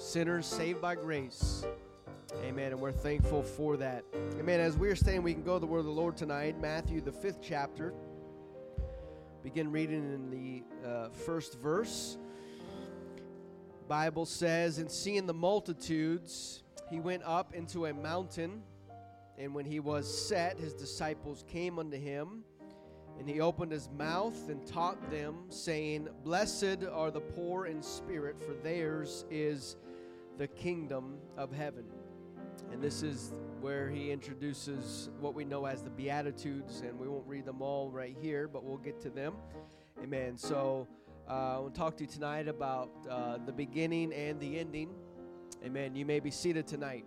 sinners saved by grace. Amen. And we're thankful for that. Amen. As we're staying, we can go to the word of the Lord tonight, Matthew, the fifth chapter. Begin reading in the uh, first verse. Bible says, And seeing the multitudes, he went up into a mountain. And when he was set, his disciples came unto him. And he opened his mouth and taught them, saying, Blessed are the poor in spirit, for theirs is the kingdom of heaven. And this is where he introduces what we know as the Beatitudes, and we won't read them all right here, but we'll get to them. Amen. So uh, I want to talk to you tonight about uh, the beginning and the ending. Amen. You may be seated tonight.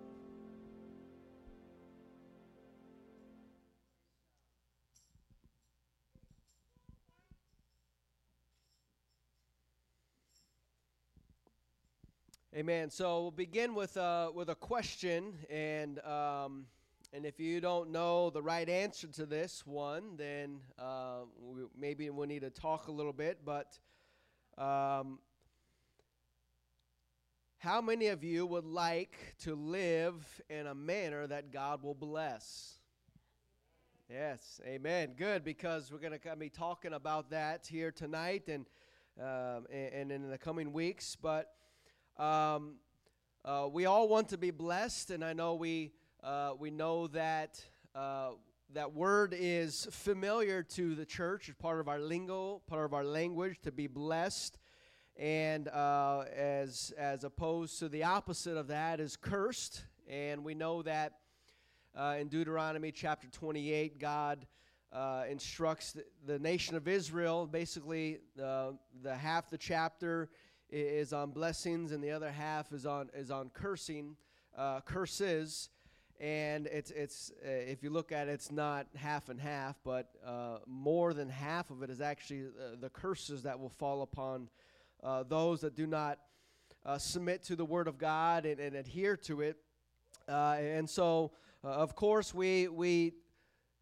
Amen. So we'll begin with uh, with a question, and um, and if you don't know the right answer to this one, then uh, we, maybe we'll need to talk a little bit. But um, how many of you would like to live in a manner that God will bless? Yes, Amen. Good, because we're going to be talking about that here tonight and um, and, and in the coming weeks, but. Um, uh, we all want to be blessed, and I know we uh, we know that uh, that word is familiar to the church. It's part of our lingo, part of our language to be blessed, and uh, as as opposed to the opposite of that is cursed. And we know that uh, in Deuteronomy chapter 28, God. Uh, instructs the, the, nation of Israel, basically the half the chapter is on blessings, and the other half is on is on cursing, uh, curses. And it's it's uh, if you look at it, it's not half and half, but uh, more than half of it is actually uh, the curses that will fall upon uh, those that do not uh, submit to the word of God and, and adhere to it. and so, of course, we we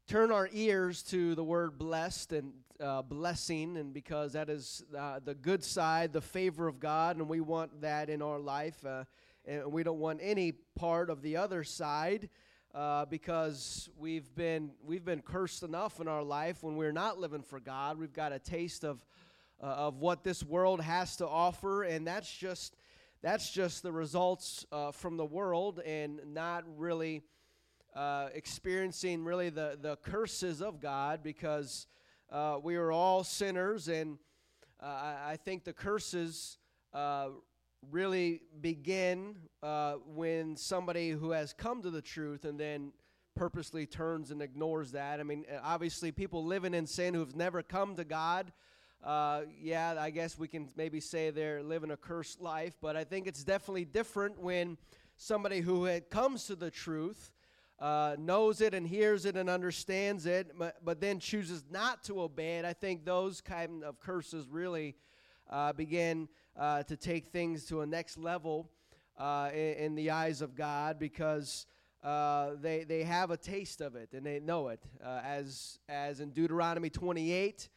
turn our ears to the word blessed and uh, blessing, and because that is uh, the good side, the favor of God, and we want that in our life. Uh, and we don't want any part of the other side. Uh, because we've been we've been cursed enough in our life when we're not living for God. We've got a taste of uh, of what this world has to offer, and that's just that's just the results uh, from the world, and not really uh, experiencing really the, the curses of God because uh, we are all sinners, and uh, I, think the curses uh, really begin uh, when somebody who has come to the truth and then purposely turns and ignores that. I mean, obviously, people living in sin who've never come to God. Uh, yeah, I guess we can maybe say they're living a cursed life, but I think it's definitely different when somebody who had comes to the truth uh, knows it and hears it and understands it, but, but then chooses not to obey it, I think those kind of curses really uh, begin uh, to take things to a next level uh, in, in, the eyes of God because uh, they, they have a taste of it and they know it. Uh, as, as in Deuteronomy 28,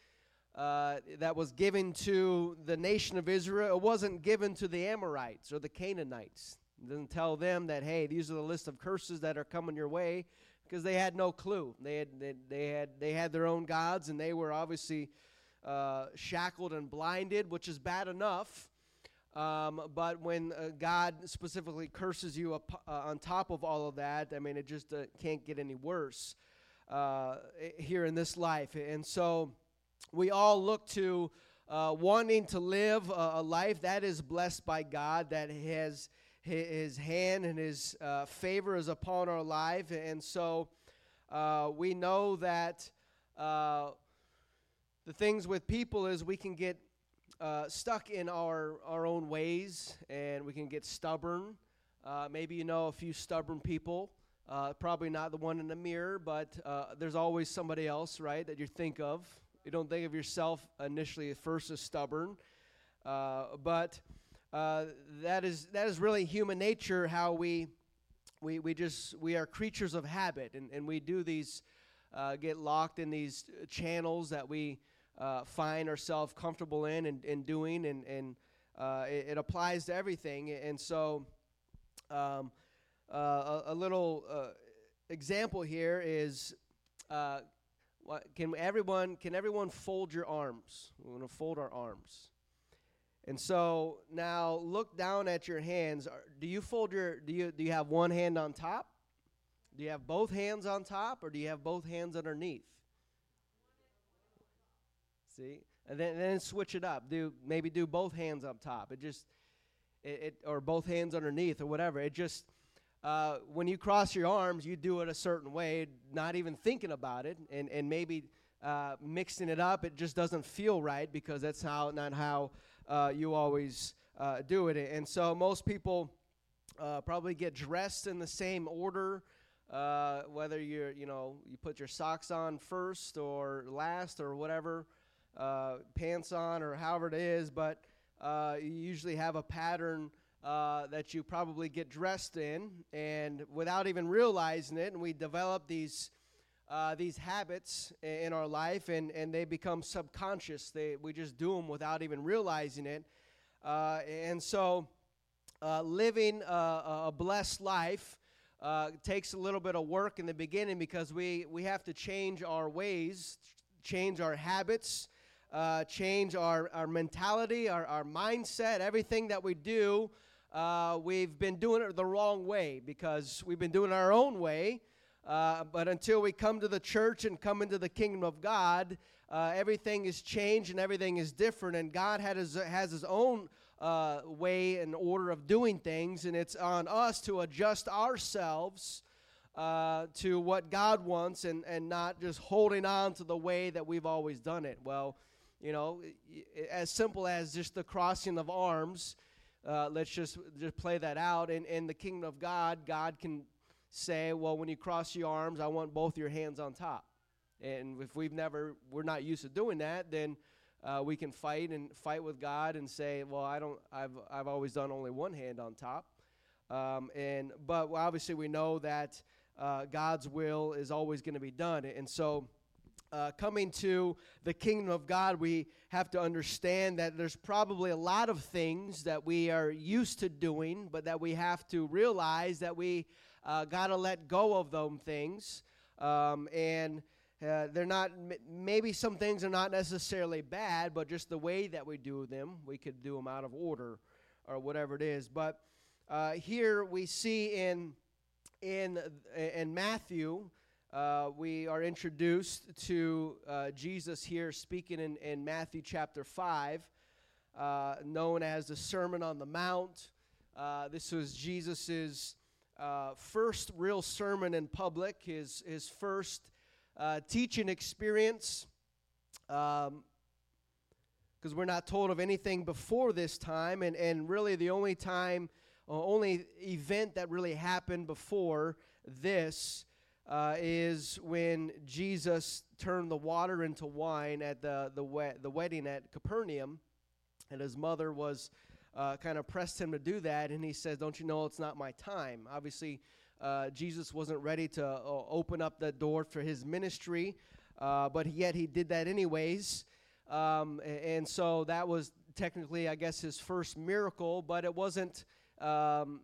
that was given to the nation of Israel, it wasn't given to the Amorites or the Canaanites. It doesn't tell them that, hey, these are the list of curses that are coming your way because they had no clue. They had, they, they had, they had their own gods and they were obviously uh, shackled and blinded, which is bad enough. Um, but when uh, God specifically curses you up, uh, on top of all of that, I mean, it just uh, can't get any worse uh, here in this life. And so we all look to uh, wanting to live a, a life that is blessed by God, that has his hand and his uh, favor is upon our life. And so uh, we know that uh, the things with people is we can get uh, stuck in our, our own ways and we can get stubborn. Uh, maybe you know a few stubborn people. Uh, probably not the one in the mirror, but there's always somebody else, right, that you think of. You don't think of yourself initially first as stubborn. but uh, that is that is really human nature. How we we we just we are creatures of habit, and and we do these uh, get locked in these channels that we uh, find ourselves comfortable in and, and doing, and and uh, it, it, applies to everything. And so, um, uh, a, a, little example here is can everyone can everyone fold your arms? We're going to fold our arms. And so now look down at your hands. Do you fold your do you do you have one hand on top? Do you have both hands on top or do you have both hands underneath? See? And then then switch it up. Do maybe do both hands up top. It just it, it or both hands underneath or whatever. It just uh, when you cross your arms, you do it a certain way, not even thinking about it, and and maybe uh, mixing it up, it just doesn't feel right because that's how not how uh, you always uh, do it. And so most people uh, probably get dressed in the same order. Uh, whether you're, you know, you put your socks on first or last or whatever, pants on or however it is, but you usually have a pattern uh, that you probably get dressed in, and without even realizing it, and we develop these uh, these habits in our life, and, and they become subconscious. They we just do them without even realizing it, uh, and so uh, living a, a, blessed life. Uh, takes a little bit of work in the beginning because we, we have to change our ways, change our habits, change our, our mentality, our, our mindset, everything that we do uh, we've been doing it the wrong way because we've been doing it our own way. Uh, but until we come to the church and come into the kingdom of God, uh, everything is changed and everything is different. And God his, has His own uh, way and order of doing things, and it's on us to adjust ourselves uh, to what God wants and, and not just holding on to the way that we've always done it. Well, you know, as simple as just the crossing of arms uh, let's just just play that out. And in the kingdom of God, God can say, well, when you cross your arms, I want both your hands on top. And if we've never, we're not used to doing that, then uh, we can fight and fight with God and say, well, I don't, I've, I've always done only one hand on top. Um, and but obviously we know that uh, God's will is always going to be done, and so uh, coming to the kingdom of God, we have to understand that there's probably a lot of things that we are used to doing, but that we have to realize that we uh, got to let go of those things. Um, and uh, they're not, maybe some things are not necessarily bad, but just the way that we do them, we could do them out of order or whatever it is. But uh, here we see in, in, in Matthew, uh, we are introduced to uh, Jesus here speaking in, in Matthew chapter 5, uh, known as the Sermon on the Mount. Uh, this was Jesus' uh, first real sermon in public, his, his first uh, teaching experience. Because um, we're not told of anything before this time, and, and really the only time, only event that really happened before this uh, is when Jesus turned the water into wine at the, the, we- the wedding at Capernaum, and his mother was uh, kind of pressed him to do that, and he says, Don't you know it's not my time? Obviously, uh, Jesus wasn't ready to uh, open up the door for his ministry, uh, but yet he did that anyways. Um, and so that was technically, I guess, his first miracle, but it wasn't. Um,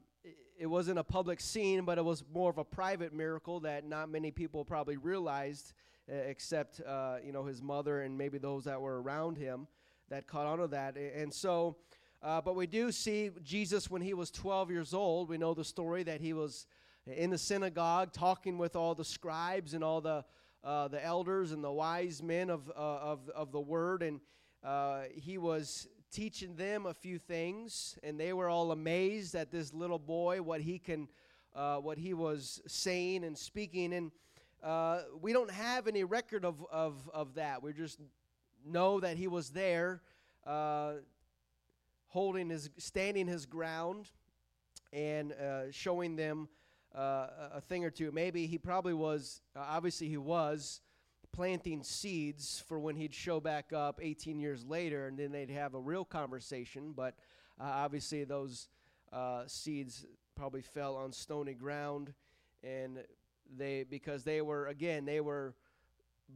it wasn't a public scene, but it was more of a private miracle that not many people probably realized, except uh, you know his mother and maybe those that were around him that caught on to that. And so, uh, but we do see Jesus when he was 12 years old. We know the story that he was in the synagogue talking with all the scribes and all the uh, the elders and the wise men of uh, of of the word, and uh, he was teaching them a few things, and they were all amazed at this little boy, what he can, uh, what he was saying and speaking. And uh, we don't have any record of, of, of that. We just know that he was there, holding his, standing his ground, and uh, showing them uh, a thing or two. Maybe he probably was. Uh, obviously, he was planting seeds for when he'd show back up 18 years later and then they'd have a real conversation. But uh, obviously, those uh, seeds probably fell on stony ground and they because they were again they were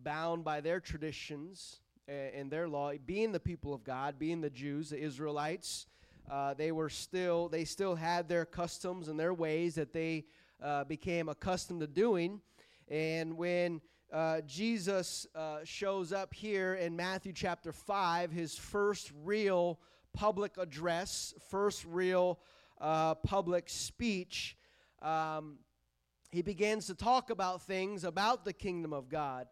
bound by their traditions and, their law being the people of god being the jews the israelites uh, they were still they still had their customs and their ways that they uh, became accustomed to doing. And when uh, Jesus uh, shows up here in Matthew chapter 5, his first real public address, first real uh, public speech, um, he begins to talk about things about the kingdom of God.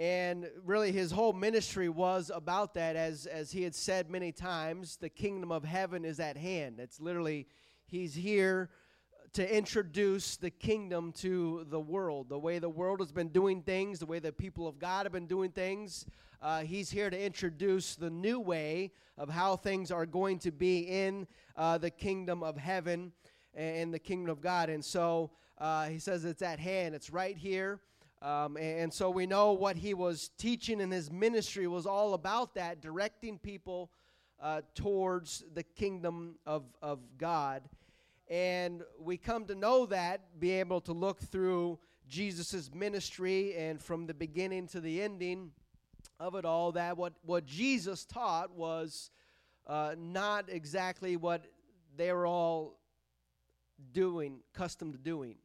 And really, his whole ministry was about that, as, as he had said many times the kingdom of heaven is at hand. It's literally, he's here to introduce the kingdom to the world. The way the world has been doing things, the way the people of God have been doing things. Uh, he's here to introduce the new way of how things are going to be in uh, the kingdom of heaven and the kingdom of God. And so uh, he says it's at hand, it's right here. Um, and so we know what he was teaching in his ministry was all about that, directing people uh, towards the kingdom of, of God. And we come to know that, be able to look through Jesus' ministry and from the beginning to the ending of it all, that what, what Jesus taught was uh, not exactly what they were all doing, accustomed to doing.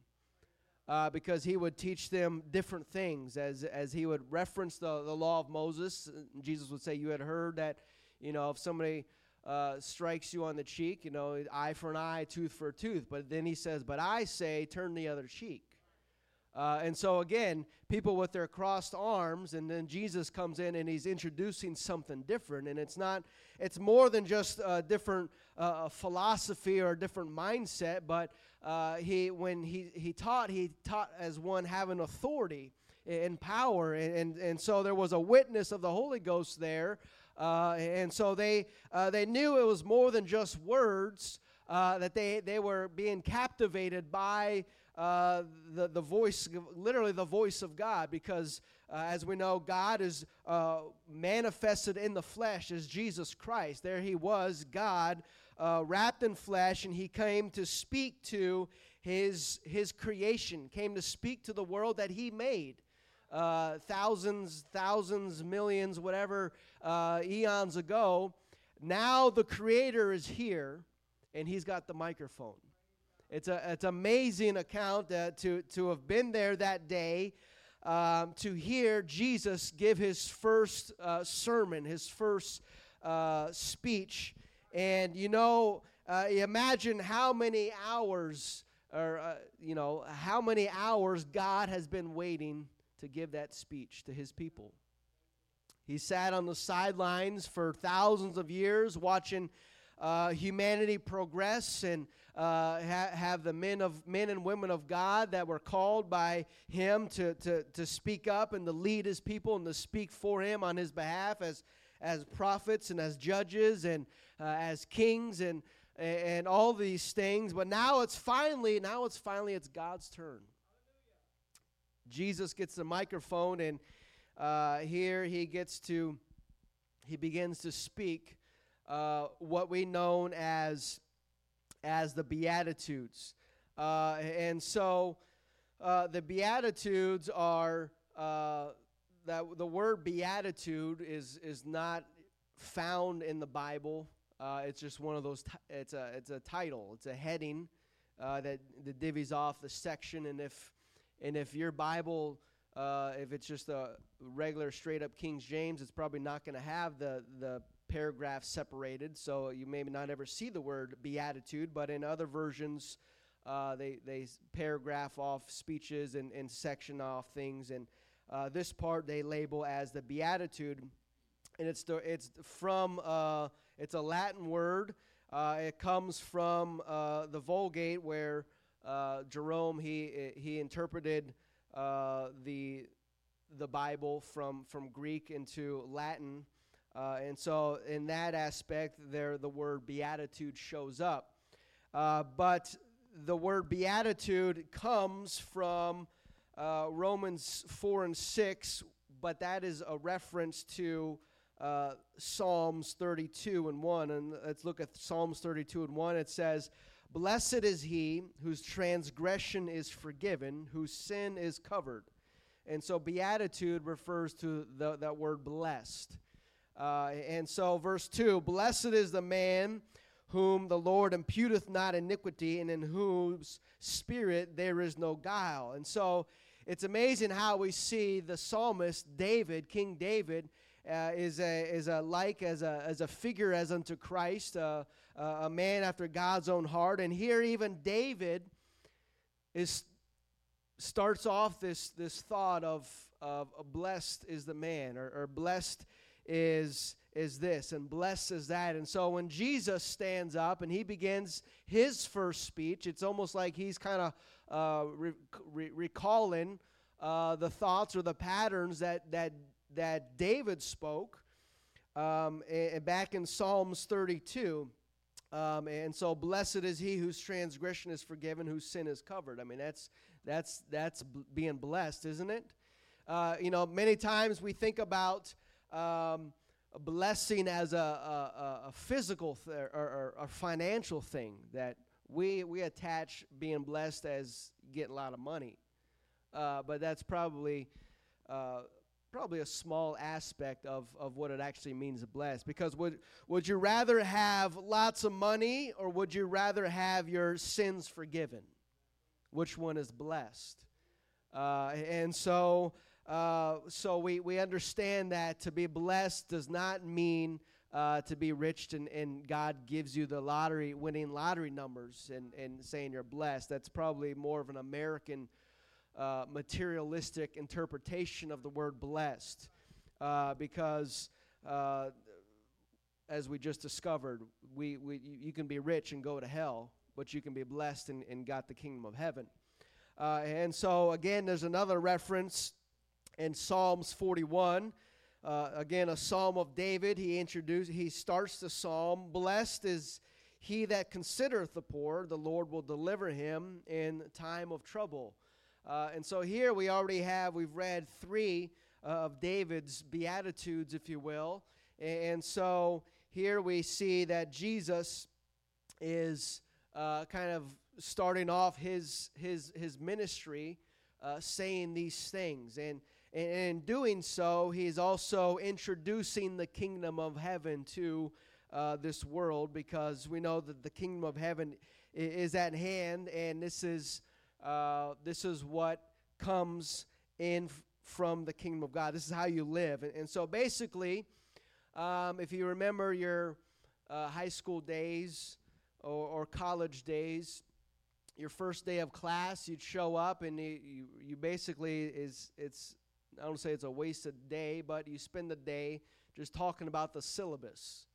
Uh, because he would teach them different things as, as he would reference the, the law of Moses. Jesus would say, You had heard that, you know, if somebody uh, strikes you on the cheek, you know, eye for an eye, tooth for a tooth. But then he says, But I say, turn the other cheek. Uh, and so again, people with their crossed arms, and then Jesus comes in and he's introducing something different. And it's not, it's more than just a different uh, philosophy or a different mindset, but uh, he, when he, he taught, he taught as one having authority and power. And, and, and so there was a witness of the Holy Ghost there uh, and so they, uh, they knew it was more than just words, uh, that they, they were being captivated by uh, the, the voice, literally the voice of God, because uh, as we know, God is uh, manifested in the flesh as Jesus Christ. There he was, God wrapped in flesh, and he came to speak to his, his creation, came to speak to the world that he made. Uh, thousands, thousands, millions, whatever uh, eons ago. Now the Creator is here, and He's got the microphone. It's a it's amazing account uh, to to have been there that day, um, to hear Jesus give His first uh, sermon, His first uh, speech, and you know, imagine how many hours or you know how many hours God has been waiting to give that speech to his people. He sat on the sidelines for thousands of years watching uh, humanity progress and uh, ha- have the men of men and women of God that were called by him to, to, to speak up and to lead his people and to speak for him on his behalf as as prophets and as judges and uh, as kings and and all these things. But now it's finally now it's finally it's God's turn. Jesus gets the microphone, and uh, here he gets to, he begins to speak uh, what we known as, as the Beatitudes. Uh, and so uh, the Beatitudes are, uh, that the word beatitude is, is not found in the Bible. Uh, it's just one of those, t- it's, a, it's a title, it's a heading that, that divvies off the section. And if and if your Bible, uh, if it's just a regular straight up King James, it's probably not going to have the, the paragraph separated. So you may not ever see the word beatitude, but in other versions, uh, they, they paragraph off speeches and, and section off things. And uh, this part they label as the beatitude. And it's, the, it's from, uh, it's a Latin word. Uh, it comes from uh, the Vulgate where uh, Jerome he he interpreted the the Bible from from Greek into Latin, uh, and so in that aspect, there the word beatitude shows up. Uh, but the word beatitude comes from uh, Romans four and six, but that is a reference to. Uh, Psalms 32 and 1. And let's look at Psalms 32 and 1. It says, Blessed is he whose transgression is forgiven, whose sin is covered. And so, beatitude refers to the, that word blessed. Uh, and so, verse 2 Blessed is the man whom the Lord imputeth not iniquity, and in whose spirit there is no guile. And so it's amazing how we see the psalmist David, King David, uh, is a is a like as a as a figure as unto Christ, uh, uh, a man after God's own heart. And here even David is starts off this this thought of of blessed is the man or, or blessed is is this and blessed is that. And so when jesus stands up and he begins his first speech it's almost like he's kind of uh, re- re- recalling uh, the thoughts or the patterns that that that david spoke um, and, back in psalms 32 um, and so blessed is he whose transgression is forgiven whose sin is covered. I mean that's that's that's being blessed isn't it? Uh, you know many times we think about um, a blessing as a, a, a physical th- or, or, financial thing that we, we attach being blessed as getting a lot of money. Uh, but that's probably uh, probably a small aspect of, of what it actually means to bless. Because would, would you rather have lots of money or would you rather have your sins forgiven? Which one is blessed? Uh, and so uh, so we, we understand that to be blessed does not mean uh, to be rich and, and God gives you the lottery, winning lottery numbers and, and saying you're blessed. That's probably more of an American uh, materialistic interpretation of the word blessed uh, because, uh, as we just discovered, we, we, you can be rich and go to hell, but you can be blessed and, and got the kingdom of heaven. and so, again, there's another reference in Psalms 41. Uh, again, a psalm of David. He introduced, he starts the psalm. Blessed is he that considereth the poor, the Lord will deliver him in time of trouble. Uh, and so here we already have, we've read three uh, of David's Beatitudes, if you will. And, and so here we see that Jesus is uh, kind of starting off his, his, his ministry uh, saying these things. And and in doing so, he's also introducing the kingdom of heaven to uh, this world because we know that the kingdom of heaven is at hand, and this is uh, this is what comes in from the kingdom of God. This is how you live, and, and so basically, um, if you remember your uh, high school days or, or, college days, your first day of class, you'd show up, and you, you, you basically is it's I don't say it's a wasted day, but you spend the day just talking about the syllabus,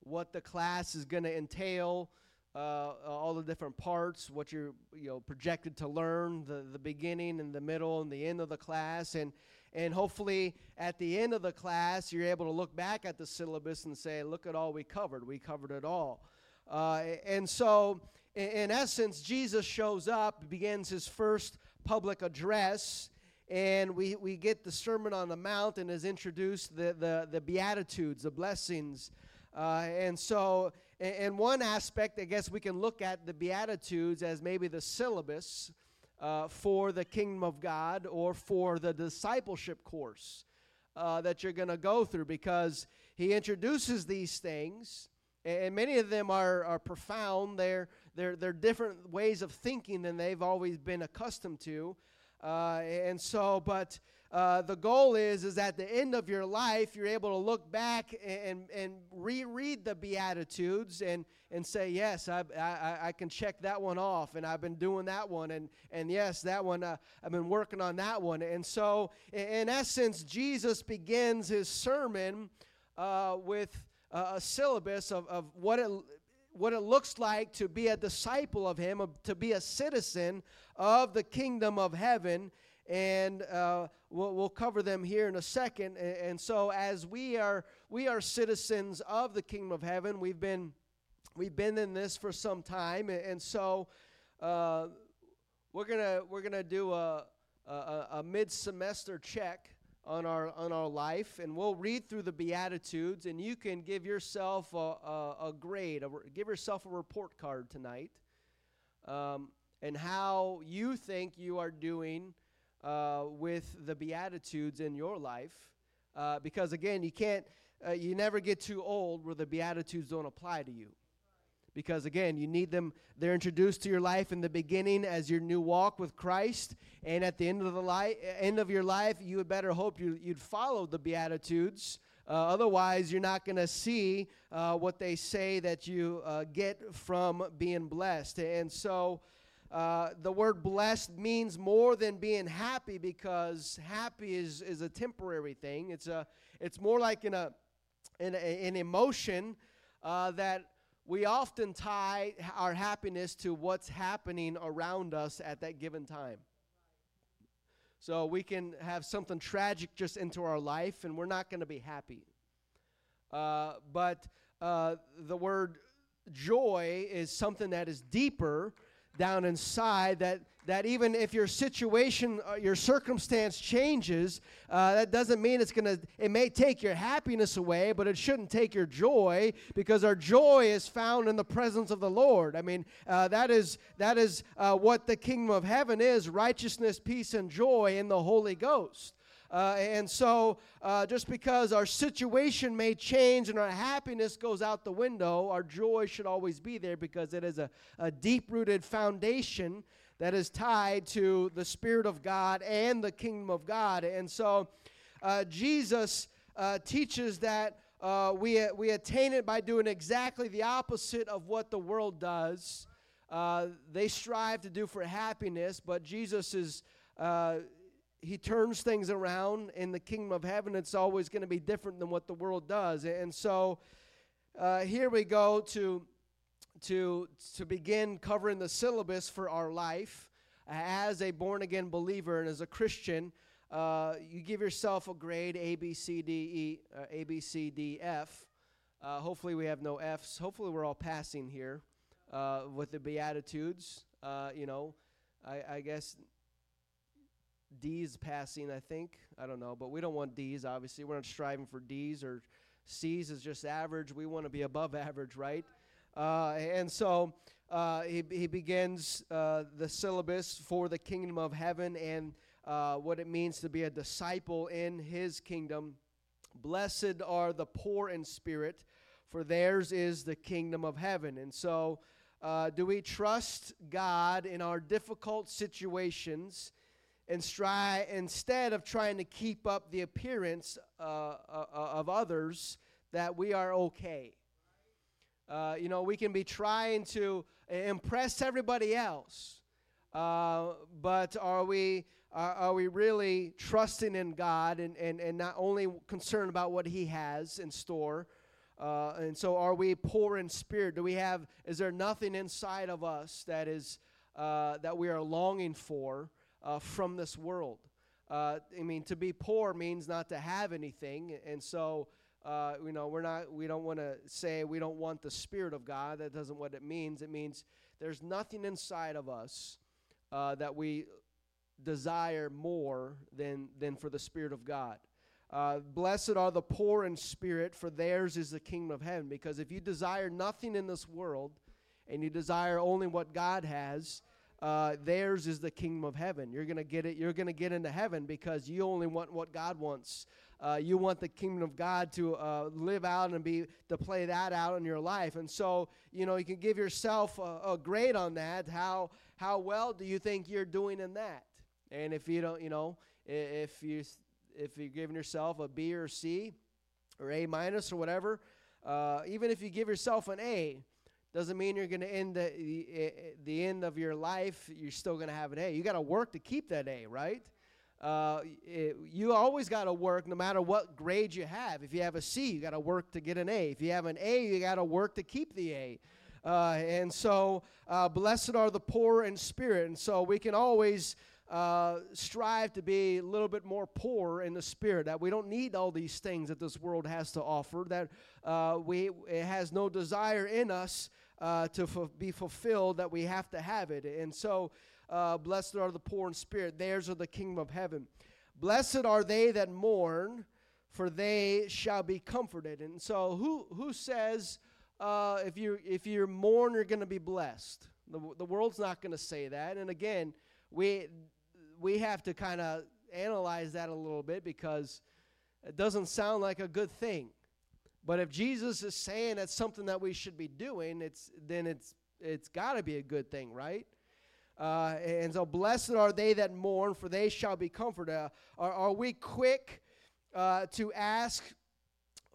what the class is going to entail, uh, all the different parts, what you're you know projected to learn, the the beginning and the middle and the end of the class, and and hopefully at the end of the class you're able to look back at the syllabus and say, look at all we covered. We covered it all, uh, and so in, in essence, Jesus shows up, begins his first public address and we, we get the Sermon on the Mount and is introduced the, the, the Beatitudes, the blessings. Uh, and so, in one aspect, I guess we can look at the Beatitudes as maybe the syllabus uh, for the kingdom of God or for the discipleship course uh, that you're going to go through because he introduces these things. And many of them are, are profound. They're, they're, they're different ways of thinking than they've always been accustomed to. Uh, and so, but uh, the goal is, is at the end of your life, you're able to look back and, and reread the Beatitudes and, and say, yes, I, I, I can check that one off, and I've been doing that one, and, and yes, that one, uh, I've been working on that one. And so, in essence, Jesus begins his sermon uh, with a syllabus of, of what it what it looks like to be a disciple of Him, to be a citizen of the kingdom of heaven. And uh, we'll, we'll, cover them here in a second. And, so, as we are we are citizens of the kingdom of heaven, we've been we've been in this for some time, and so uh, we're gonna we're gonna do a a, a mid semester check on our on our life and we'll read through the beatitudes and you can give yourself a, a, a grade a, give yourself a report card tonight um, and how you think you are doing uh, with the beatitudes in your life uh, because again you can't uh, you never get too old where the beatitudes don't apply to you because again you need them they're introduced to your life in the beginning as your new walk with christ. And at the end of the life end of your life you would better hope you, you'd follow the beatitudes. Uh, otherwise you're not going to see uh, what they say that you uh, get from being blessed. And so uh, the word blessed means more than being happy because happy is, is a temporary thing. It's a it's more like in a, in a an emotion uh, that we often tie our happiness to what's happening around us at that given time. So we can have something tragic just into our life, and we're not going to be happy. Uh, but uh, the word joy is something that is deeper down inside that that even if your situation uh, your circumstance changes uh, that doesn't mean it's going to it may take your happiness away but it shouldn't take your joy because our joy is found in the presence of the lord. I mean uh, that is that is uh, what the kingdom of heaven is righteousness peace and joy in the holy ghost uh, and so, uh, just because our situation may change and our happiness goes out the window, our joy should always be there because it is a, a deep rooted foundation that is tied to the Spirit of God and the kingdom of God. And so, uh, Jesus uh, teaches that. Uh, we, we attain it by doing exactly the opposite of what the world does. Uh, they strive to do for happiness, but Jesus is he turns things around in the kingdom of heaven. It's always going to be different than what the world does. And so uh, here we go to, to, to begin covering the syllabus for our life as a born again believer and as a Christian. Uh, you give yourself a grade A, B, C, D, E, uh, A, B, C, D, F. Uh, hopefully, we have no F's. Hopefully, we're all passing here uh, with the Beatitudes. Uh, you know, I, I guess D's passing, I think. I don't know, but we don't want D's, obviously. We're not striving for D's or C's is just average. We want to be above average, right? Uh, and so uh, he, he begins uh, the syllabus for the kingdom of heaven and uh, what it means to be a disciple in his kingdom. Blessed are the poor in spirit, for theirs is the kingdom of heaven. And so, uh, do we trust God in our difficult situations? And try instead of trying to keep up the appearance uh, uh, uh, of others that we are okay. Uh, you know, we can be trying to impress everybody else, uh, but are we are, are, we really trusting in God and, and, and not only concerned about what He has in store? Uh, and so, are we poor in spirit? Do we have? Is there nothing inside of us that is that we are longing for? Uh, from this world. Uh, I mean, to be poor means not to have anything, and so uh, you know we're not. We don't want to say we don't want the Spirit of God. That doesn't what it means. It means there's nothing inside of us uh, that we desire more than than for the Spirit of God. Uh, blessed are the poor in spirit, for theirs is the kingdom of heaven. Because if you desire nothing in this world, and you desire only what God has, uh, theirs is the kingdom of heaven. You're gonna get it. You're gonna get into heaven because you only want what God wants. Uh, you want the kingdom of God to uh, live out and be to play that out in your life. And so, you know, you can give yourself a, a grade on that. How how well do you think you're doing in that? And if you don't, you know, if you if you're giving yourself a B or C or A minus or whatever, uh, even if you give yourself an A, doesn't mean you're going to end the, the, the end of your life you're still going to have an a. You got to work to keep that a right? Uh, it, you always got to work no matter what grade you have. If you have a c you got to work to get an a. If you have an a you got to work to keep the a. Uh, and so uh, blessed are the poor in spirit. And so we can always uh, strive to be a little bit more poor in the spirit that we don't need all these things that this world has to offer that uh, we it has no desire in us uh, to f- be fulfilled that we have to have it. And so, uh, blessed are the poor in spirit, theirs are the kingdom of heaven. Blessed are they that mourn, for they shall be comforted. And so, who who says uh, if you if you mourn, you're going to be blessed? The, the world's not going to say that. And again, we we have to kind of analyze that a little bit because it doesn't sound like a good thing But if Jesus is saying that's something that we should be doing, it's then it's it's got to be a good thing, right? Uh, and so, blessed are they that mourn, for they shall be comforted. Uh, are, are we quick uh, to ask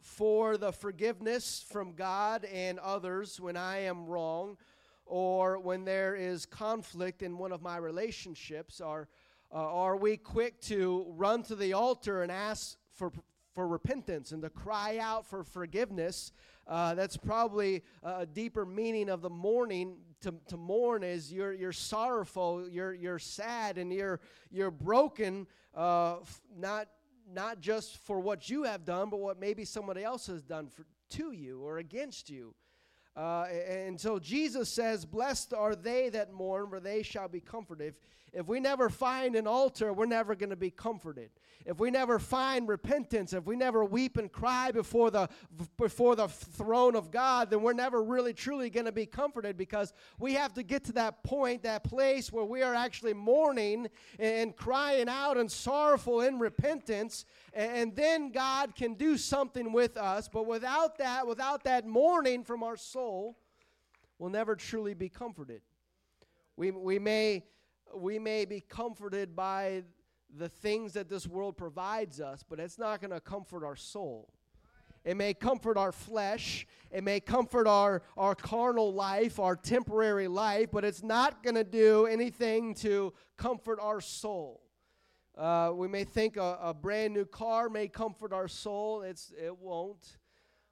for the forgiveness from God and others when I am wrong, or when there is conflict in one of my relationships? Are, uh, are we quick to run to the altar and ask for, for repentance and to cry out for forgiveness? Uh, that's probably a deeper meaning of the mourning. To, to mourn is you're, you're sorrowful, you're, you're sad, and you're, you're broken, uh, not, not just for what you have done, but what maybe somebody else has done for, to you or against you. Uh, and so Jesus says, Blessed are they that mourn, for they shall be comforted. If, if we never find an altar, we're never going to be comforted. If we never find repentance, if we never weep and cry before the before the throne of God, then we're never really truly going to be comforted because we have to get to that point, that place where we are actually mourning and crying out and sorrowful in repentance, and then God can do something with us. But without that, without that mourning from our soul, we'll never truly be comforted. We, we may we may be comforted by the things that this world provides us, but it's not going to comfort our soul. It may comfort our flesh, it may comfort our, our carnal life, our temporary life, but it's not going to do anything to comfort our soul. Uh, we may think a, a, brand new car may comfort our soul. It's, it won't.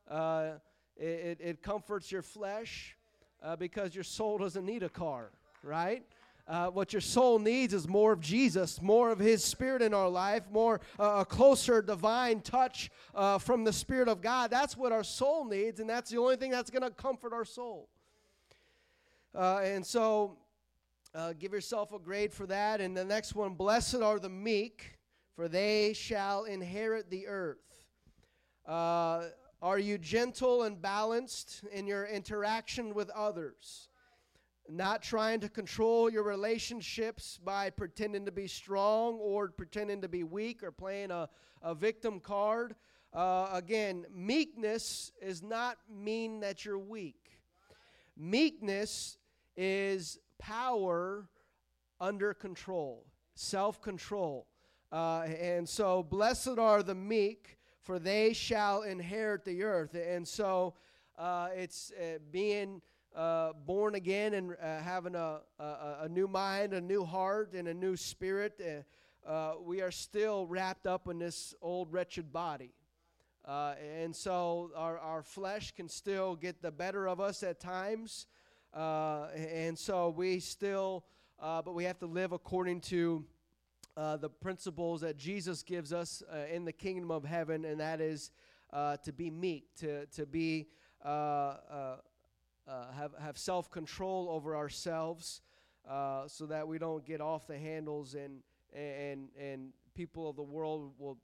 Uh, it, it, comforts your flesh uh, because your soul doesn't need a car, right? Uh, what your soul needs is more of Jesus, more of His Spirit in our life, more uh, a closer divine touch uh, from the Spirit of God. That's what our soul needs, and that's the only thing that's going to comfort our soul. Uh, and so, uh, give yourself a grade for that. And the next one Blessed are the meek, for they shall inherit the earth. Uh, are you gentle and balanced in your interaction with others? Not trying to control your relationships by pretending to be strong or pretending to be weak or playing a, a victim card. Uh, again, meekness is not mean that you're weak. Meekness is power under control, self control. Uh, and so, blessed are the meek, for they shall inherit the earth. And so, uh, it's uh, being uh, born again and uh, having a, a, a, new mind, a new heart, and a new spirit, uh, uh we are still wrapped up in this old wretched body. Uh, and so our, our flesh can still get the better of us at times. And so we still, but we have to live according to the principles that Jesus gives us in the kingdom of heaven, and that is to be meek, to, to be. Uh, have, have self control over ourselves uh, so that we don't get off the handles and, and, and people of the world will,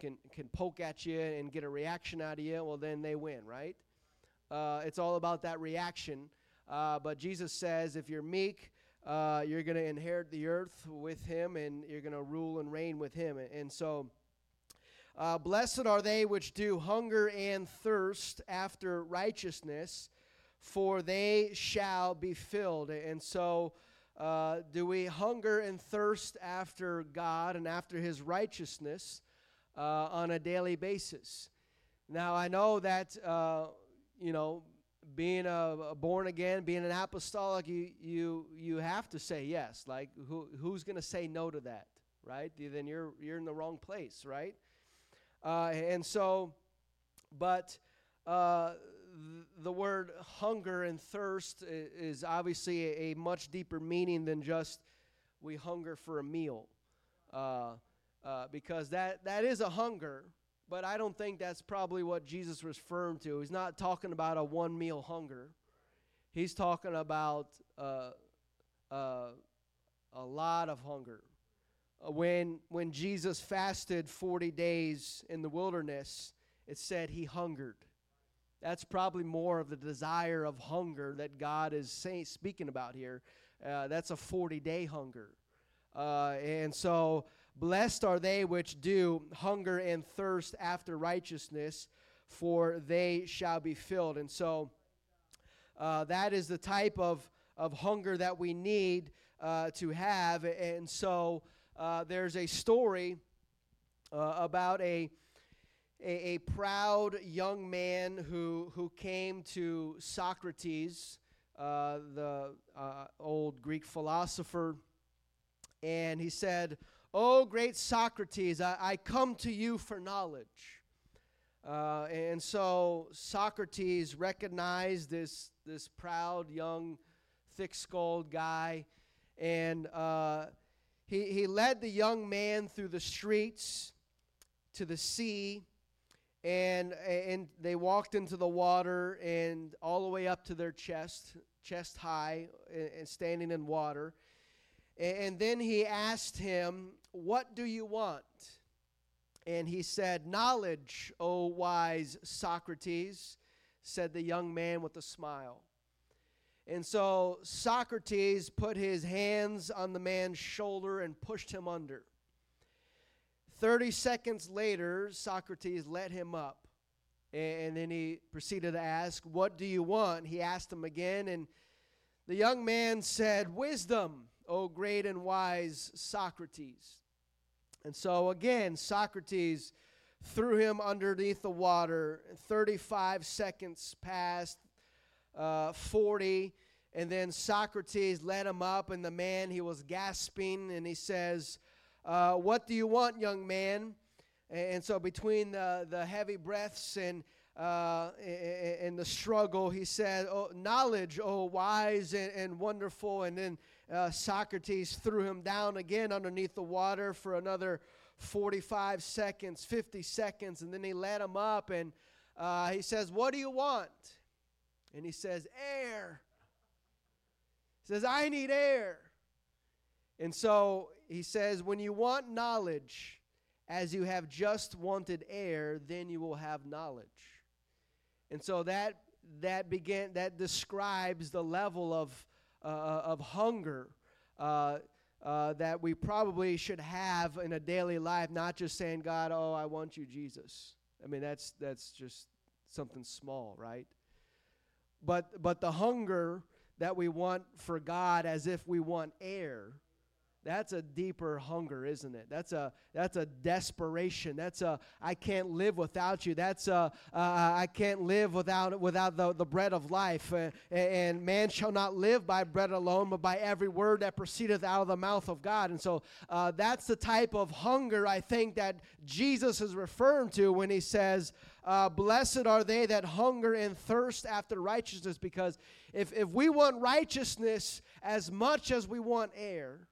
can, can poke at you and get a reaction out of you. Well, then they win, right? Uh, it's all about that reaction. Uh, but Jesus says if you're meek, uh, you're going to inherit the earth with him and you're going to rule and reign with him. And so, uh, blessed are they which do hunger and thirst after righteousness, for they shall be filled. And so, uh, do we hunger and thirst after God and after His righteousness uh, on a daily basis? Now, I know that, uh, you know, being a, a, born again, being an apostolic, you, you, you have to say yes. Like, who, who's going to say no to that, right? Then you're, you're in the wrong place, right? Uh, and so, but uh, hunger and thirst is obviously a, much deeper meaning than just we hunger for a meal. Uh, uh, because that, that is a hunger, but I don't think that's probably what Jesus was referring to. He's not talking about a one meal hunger, he's talking about uh, uh a lot of hunger. Uh, when, when Jesus fasted 40 days in the wilderness, it said he hungered. That's probably more of the desire of hunger that God is speaking about here. Uh, that's a 40 day hunger. Uh, and so, blessed are they which do hunger and thirst after righteousness, for they shall be filled. And so uh, that is the type of, of hunger that we need uh, to have. And so uh, there's a story uh, about a, a, a, proud young man who, who came to Socrates, uh, the uh, old Greek philosopher, and he said, Oh, great Socrates, I, I come to you for knowledge. Uh, and so Socrates recognized this, this proud, young, thick skulled guy, and uh, he, he led the young man through the streets to the sea, and, and they walked into the water and all the way up to their chest, chest high, and standing in water. And then he asked him, What do you want? And he said, Knowledge, O wise Socrates, said the young man with a smile. And so Socrates put his hands on the man's shoulder and pushed him under. Thirty seconds later, Socrates let him up. And then he proceeded to ask, What do you want? He asked him again, and the young man said, Wisdom. O great and wise Socrates. And so again, Socrates threw him underneath the water. 35 seconds passed, uh, 40, and then Socrates let him up, and the man, he was gasping, and he says, uh, What do you want, young man? And so between the, the heavy breaths and uh, in the struggle, he said, oh, Knowledge, oh, wise and, and wonderful. And then uh, Socrates threw him down again underneath the water for another 45 seconds, 50 seconds, and then he let him up and uh, he says, What do you want? And he says, Air. He says, I need air. And so he says, When you want knowledge, as you have just wanted air, then you will have knowledge. And so that that began that describes the level of uh, of hunger uh, uh, that we probably should have in a daily life, not just saying, God, oh, I want you, Jesus. I mean, that's, that's just something small, right? But, but the hunger that we want for God as if we want air that's a deeper hunger, isn't it? That's a that's a desperation. That's a I can't live without you. That's a uh, I can't live without without the, the bread of life. Uh, and man shall not live by bread alone, but by every word that proceedeth out of the mouth of God. And so uh, that's the type of hunger I think that Jesus is referring to when he says, uh, "Blessed are they that hunger and thirst after righteousness." Because if if we want righteousness as much as we want air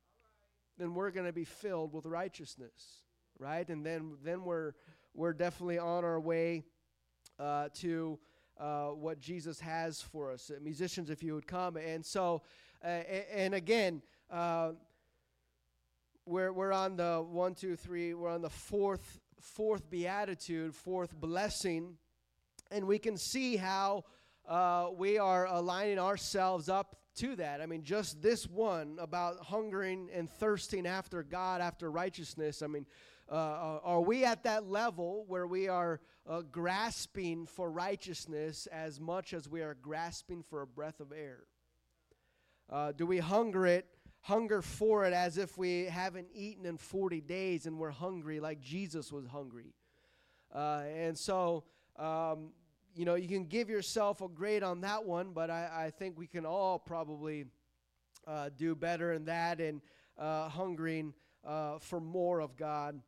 then we're going to be filled with righteousness, right? And then then we're we're definitely on our way uh, to uh, what Jesus has for us. Uh, musicians, if you would come, and so uh, and again. Uh, we're, we're on the one, two, three, we're on the fourth fourth beatitude, fourth blessing, and we can see how uh, we are aligning ourselves up to that. I mean, just this one about hungering and thirsting after God, after righteousness. I mean, uh, are we at that level where we are uh, grasping for righteousness as much as we are grasping for a breath of air? Uh, do we hunger it, hunger for it as if we haven't eaten in 40 days and we're hungry like Jesus was hungry? Uh, and so, um, you know, you can give yourself a grade on that one, but I, I think we can all probably uh, do better in that and uh, hungering uh, for more of God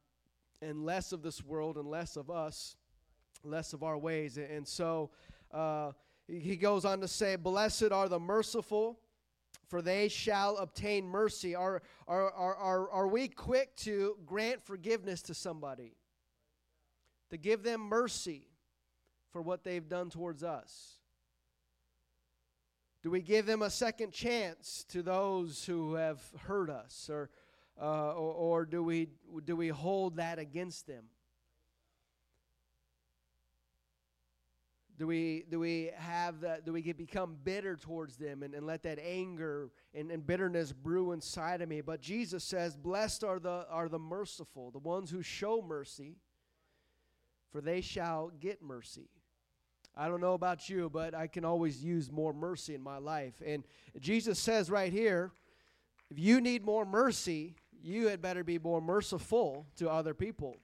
and less of this world and less of us, less of our ways. And so uh, he goes on to say, Blessed are the merciful, for they shall obtain mercy. Are, are, are, are, are we quick to grant forgiveness to somebody? To give them mercy? For what they've done towards us? Do we give them a second chance to those who have hurt us, or, uh, or, or, do, we, do we hold that against them? Do we, do we have that, do we get, become bitter towards them and, and let that anger and, and bitterness brew inside of me? But Jesus says, Blessed are the, are the merciful, the ones who show mercy, for they shall get mercy. I don't know about you, but I can always use more mercy in my life. And Jesus says right here, if you need more mercy, you had better be more merciful to other people.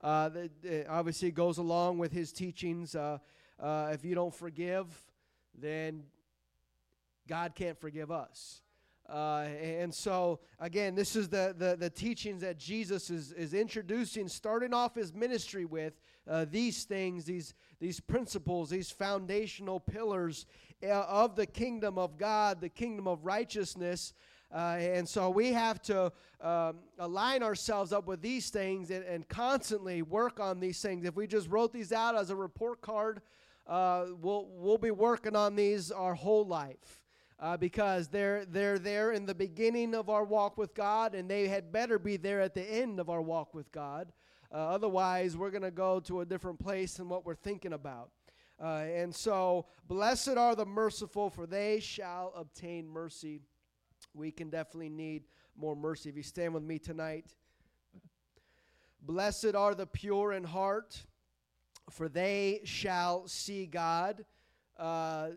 Uh, that obviously goes along with his teachings. Uh, uh, if you don't forgive, then God can't forgive us. Uh, and so, again, this is the, the, the, teachings that Jesus is, is introducing, starting off his ministry with uh, these things, these, these principles, these foundational pillars uh, of the kingdom of God, the kingdom of righteousness. Uh, and so we have to um, align ourselves up with these things and, and, constantly work on these things. If we just wrote these out as a report card, uh, we'll, we'll be working on these our whole life. Uh, because they're, they're there in the beginning of our walk with God, and they had better be there at the end of our walk with God. Uh, otherwise, we're going to go to a different place than what we're thinking about. Uh, and so, blessed are the merciful, for they shall obtain mercy we can definitely need more mercy. If you stand with me tonight, blessed are the pure in heart, for they shall see God. Uh,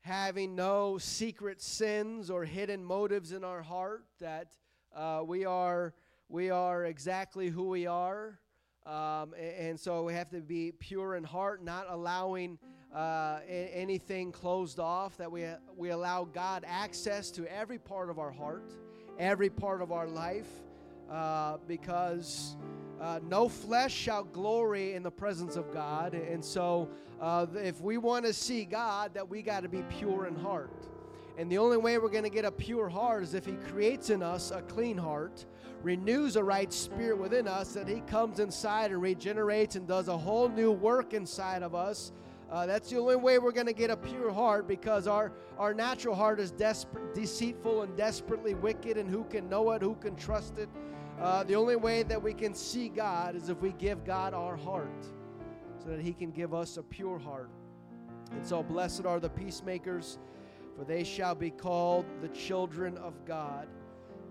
having no secret sins or hidden motives in our heart, that uh, we are we are exactly who we are. Um, and, so we have to be pure in heart, not allowing uh, anything closed off, that we, we allow God access to every part of our heart, every part of our life, uh, because uh, no flesh shall glory in the presence of God. And so, uh, if we want to see God, that we got to be pure in heart. And the only way we're going to get a pure heart is if He creates in us a clean heart renews a right spirit within us, that He comes inside and regenerates and does a whole new work inside of us. Uh, that's the only way we're going to get a pure heart because our, our natural heart is desperate, deceitful and desperately wicked, and who can know it, who can trust it? Uh, the only way that we can see God is if we give God our heart so that He can give us a pure heart. And so, blessed are the peacemakers, for they shall be called the children of God.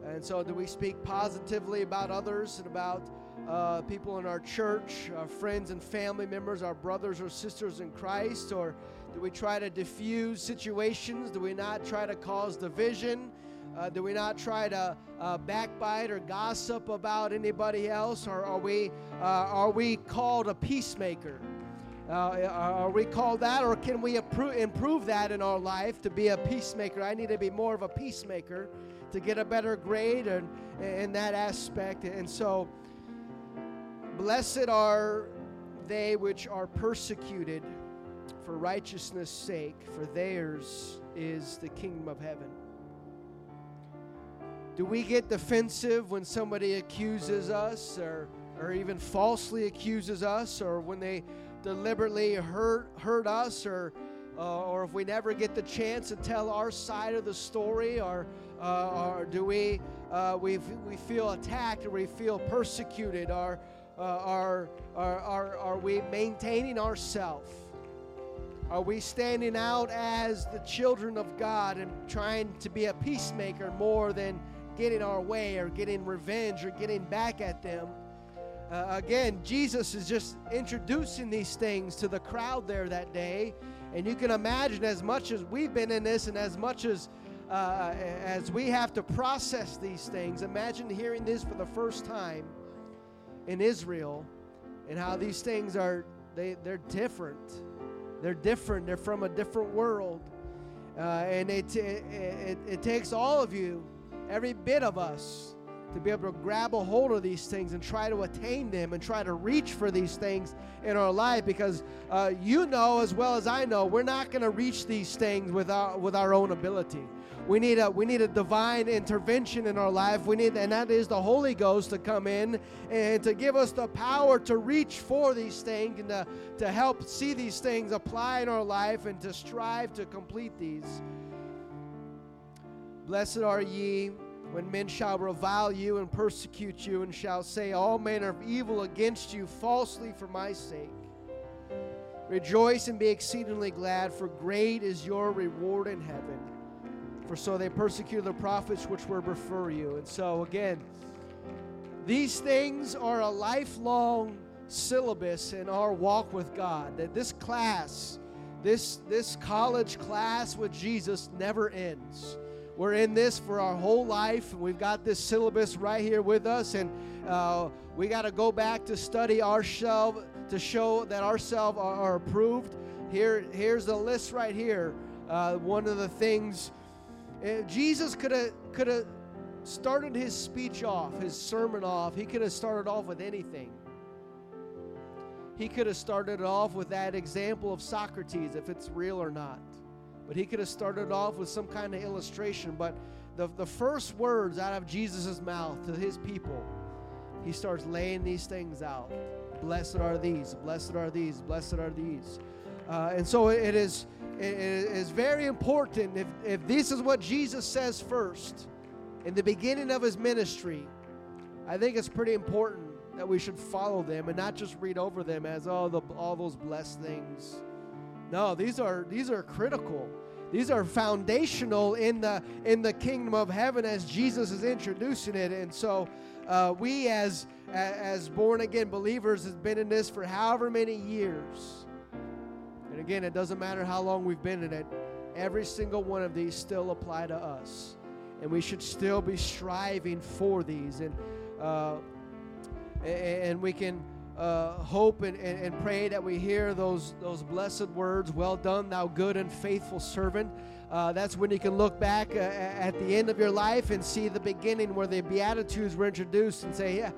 And so, do we speak positively about others and about uh, people in our church, our friends and family members, our brothers or sisters in Christ? Or do we try to diffuse situations? Do we not try to cause division? Uh, do we not try to uh, backbite or gossip about anybody else? Or are we, uh, are we called a peacemaker? Uh, are we called that, or can we improve that in our life to be a peacemaker? I need to be more of a peacemaker to get a better grade and in that aspect. And so, blessed are they which are persecuted for righteousness' sake, for theirs is the kingdom of heaven. Do we get defensive when somebody accuses us or, or even falsely accuses us or when they deliberately hurt, hurt us or, uh, or if we never get the chance to tell our side of the story or or do we, uh, we, we feel attacked or we feel persecuted? Or, uh, are, are, are, are we maintaining ourselves? Are we standing out as the children of God and trying to be a peacemaker more than getting our way or getting revenge or getting back at them? Uh, again, Jesus is just introducing these things to the crowd there that day. And you can imagine, as much as we've been in this and as much as uh, as we have to process these things, imagine hearing this for the first time in Israel and how these things are they, they're different. They're different. They're from a different world. Uh, and it, it, it, it takes all of you, every bit of us, to be able to grab a hold of these things and try to attain them and try to reach for these things in our life because uh, you know as well as I know we're not going to reach these things with our, with our own ability. We need a we need a divine intervention in our life. We need and that is the Holy Ghost to come in and to give us the power to reach for these things and to, to help see these things apply in our life and to strive to complete these. Blessed are ye when men shall revile you and persecute you and shall say all manner of evil against you falsely for my sake. Rejoice and be exceedingly glad, for great is your reward in heaven. For so they persecuted the prophets which were before you. And so, again, these things are a lifelong syllabus in our walk with God. That this class, this this college class with Jesus never ends. We're in this for our whole life, and we've got this syllabus right here with us, and uh, we got to go back to study ourselves to show that ourselves are, are, approved. Here, here's the list right here. Uh, one of the things uh, Jesus could have could have started his speech off, his sermon off. He could have started off with anything. He could have started off with that example of Socrates, if it's real or not. But he could have started off with some kind of illustration. But the, the first words out of Jesus' mouth to his people, he starts laying these things out. Blessed are these, blessed are these, blessed are these. Uh, and so it is, it is very important if, if this is what Jesus says first in the beginning of his ministry, I think it's pretty important that we should follow them and not just read over them as all the all those blessed things. No, these are these are critical. These are foundational in the in the kingdom of heaven as Jesus is introducing it. And so uh, we as as born again believers has been in this for however many years. And again, it doesn't matter how long we've been in it. Every single one of these still apply to us, and we should still be striving for these. And uh, and we can uh, hope and, and, and, pray that we hear those, those blessed words, Well done, thou good and faithful servant. Uh, that's when you can look back uh, at the end of your life and see the beginning where the Beatitudes were introduced and say, Yeah,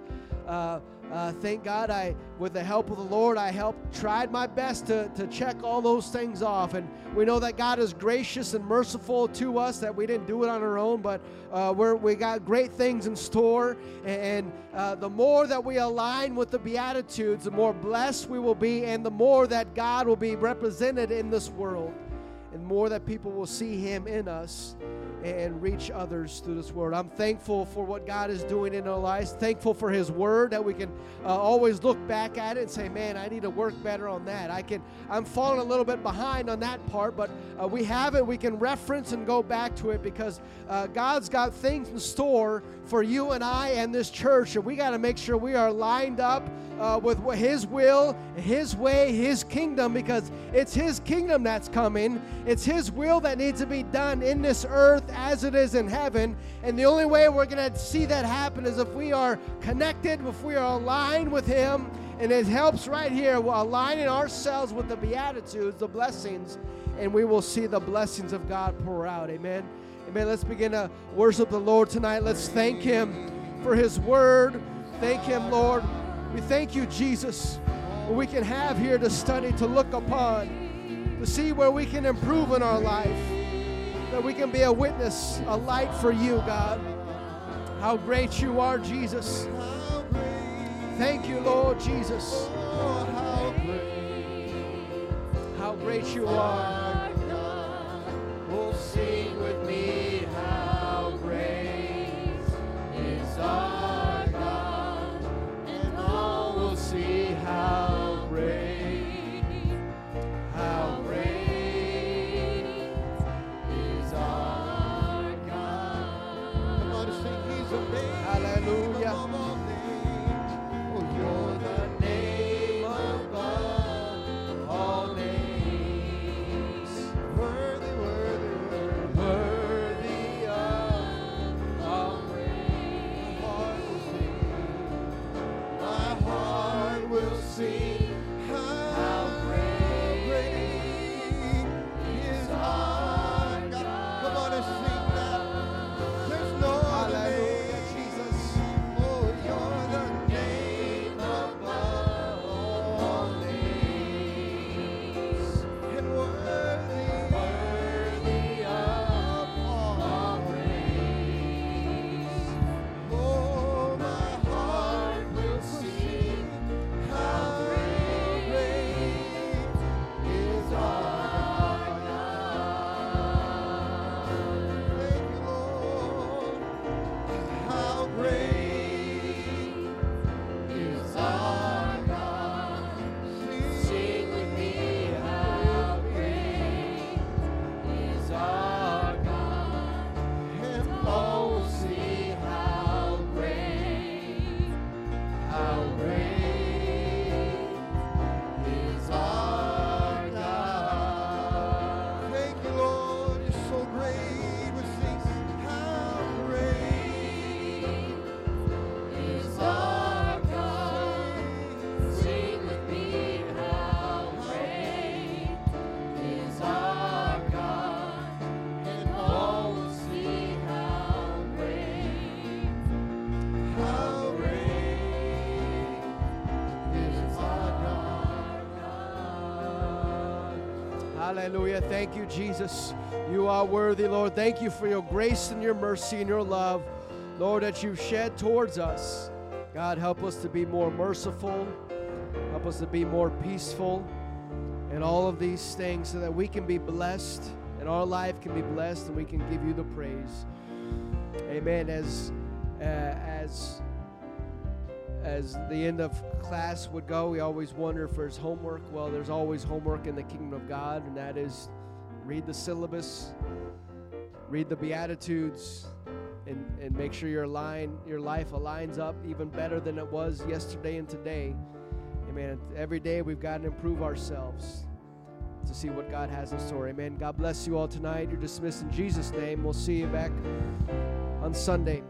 uh, uh, thank God I, with the help of the Lord, I helped, tried my best to, to check all those things off. And we know that God is gracious and merciful to us, that we didn't do it on our own, but uh, we're, we got great things in store. And uh, the more that we align with the Beatitudes, the more blessed we will be, and the more that God will be represented in this world, and more that people will see Him in us and reach others through this word. I'm thankful for what God is doing in our lives, thankful for His word that we can uh, always look back at it and say, man, I need to work better on that. I can, I'm falling a little bit behind on that part, but uh, we have it. We can reference and go back to it because uh, God's got things in store for you and I and this church, and we got to make sure we are lined up uh, with His will, His way, His kingdom, because it's His kingdom that's coming. It's His will that needs to be done in this earth as it is in heaven. And the only way we're going to see that happen is if we are connected, if we are aligned with Him. And it helps right here, aligning ourselves with the Beatitudes, the blessings, and we will see the blessings of God pour out. Amen. Amen. Let's begin to worship the Lord tonight. Let's thank Him for His word. Thank Him, Lord. We thank you, Jesus, what we can have here to study, to look upon, to see where we can improve in our life that we can be a witness, a light for you, God. How great you are, Jesus. Thank you, Lord Jesus. How great you are. Sing with me, Hallelujah. Thank you, Jesus. You are worthy, Lord. Thank you for your grace and your mercy and your love, Lord, that you've shed towards us. God, help us to be more merciful. Help us to be more peaceful and all of these things so that we can be blessed and our life can be blessed and we can give you the praise. Amen. As uh, as as the end of class would go, we always wonder if there's homework. Well, there's always homework in the kingdom of God, and that is read the syllabus, read the Beatitudes, and, and make sure your line your life aligns up even better than it was yesterday and today. Amen. Every day we've got to improve ourselves to see what God has in store. Amen. God bless you all tonight. You're dismissed in Jesus' name. We'll see you back on Sunday.